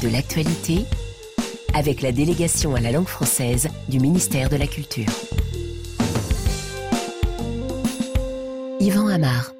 de l'actualité avec la délégation à la langue française du ministère de la Culture. Yvan Amar.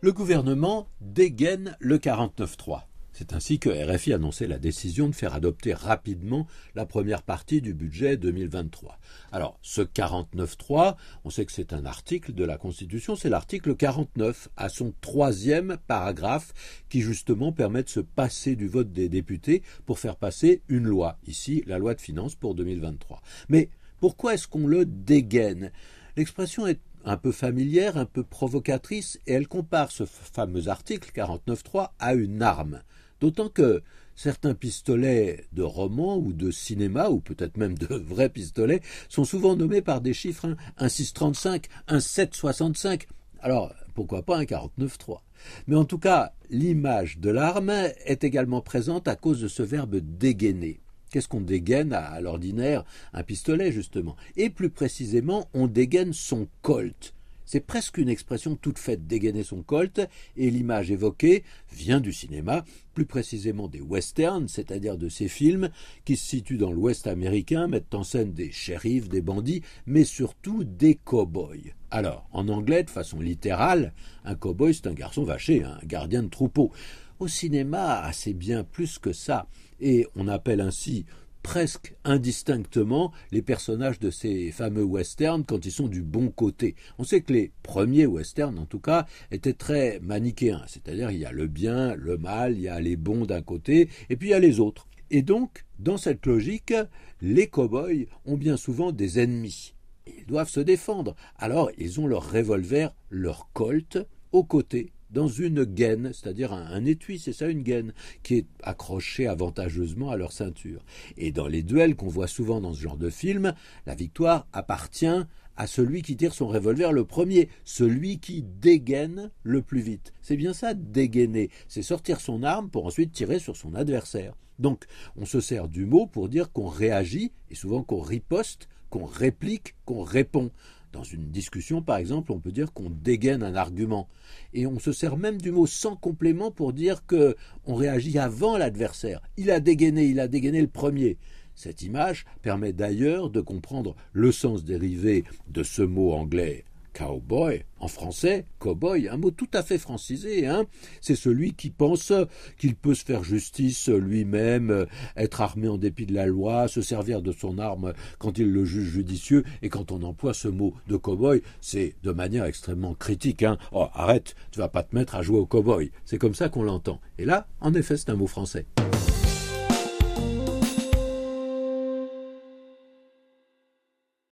Le gouvernement dégaine le 49.3. C'est ainsi que RFI annonçait la décision de faire adopter rapidement la première partie du budget 2023. Alors, ce 49.3, on sait que c'est un article de la Constitution, c'est l'article 49, à son troisième paragraphe, qui justement permet de se passer du vote des députés pour faire passer une loi, ici la loi de finances pour 2023. Mais pourquoi est-ce qu'on le dégaine? L'expression est un peu familière, un peu provocatrice, et elle compare ce fameux article 49.3 à une arme. D'autant que certains pistolets de roman ou de cinéma, ou peut-être même de vrais pistolets, sont souvent nommés par des chiffres, hein, un 635, un 765. Alors, pourquoi pas un 49.3 Mais en tout cas, l'image de l'arme est également présente à cause de ce verbe dégainer. Qu'est-ce qu'on dégaine à, l'ordinaire? Un pistolet, justement. Et plus précisément, on dégaine son colt. C'est presque une expression toute faite, dégainer son colt, et l'image évoquée vient du cinéma, plus précisément des westerns, c'est-à-dire de ces films qui se situent dans l'Ouest américain, mettent en scène des shérifs, des bandits, mais surtout des cow-boys. Alors, en anglais, de façon littérale, un cow-boy c'est un garçon vaché, un gardien de troupeau. Au cinéma, c'est bien plus que ça, et on appelle ainsi presque indistinctement les personnages de ces fameux westerns quand ils sont du bon côté. On sait que les premiers westerns, en tout cas, étaient très manichéens, c'est-à-dire il y a le bien, le mal, il y a les bons d'un côté, et puis il y a les autres. Et donc, dans cette logique, les cow-boys ont bien souvent des ennemis. Ils doivent se défendre. Alors, ils ont leur revolver, leur colt, aux côtés dans une gaine, c'est-à-dire un, étui, c'est ça une gaine, qui est accrochée avantageusement à leur ceinture. Et dans les duels qu'on voit souvent dans ce genre de film, la victoire appartient à celui qui tire son revolver le premier, celui qui dégaine le plus vite. C'est bien ça, dégainer, c'est sortir son arme pour ensuite tirer sur son adversaire. Donc, on se sert du mot pour dire qu'on réagit, et souvent qu'on riposte, qu'on réplique, qu'on répond. Dans une discussion, par exemple, on peut dire qu'on dégaine un argument. Et on se sert même du mot sans complément pour dire que on réagit avant l'adversaire. Il a dégainé, il a dégainé le premier. Cette image permet d'ailleurs de comprendre le sens dérivé de ce mot anglais cowboy, en français, cowboy, un mot tout à fait francisé, hein. C'est celui qui pense qu'il peut se faire justice lui-même, être armé en dépit de la loi, se servir de son arme quand il le juge judicieux, et quand on emploie ce mot de cowboy, c'est de manière extrêmement critique, hein. Oh, arrête, tu vas pas te mettre à jouer au cowboy. C'est comme ça qu'on l'entend. Et là, en effet, c'est un mot français.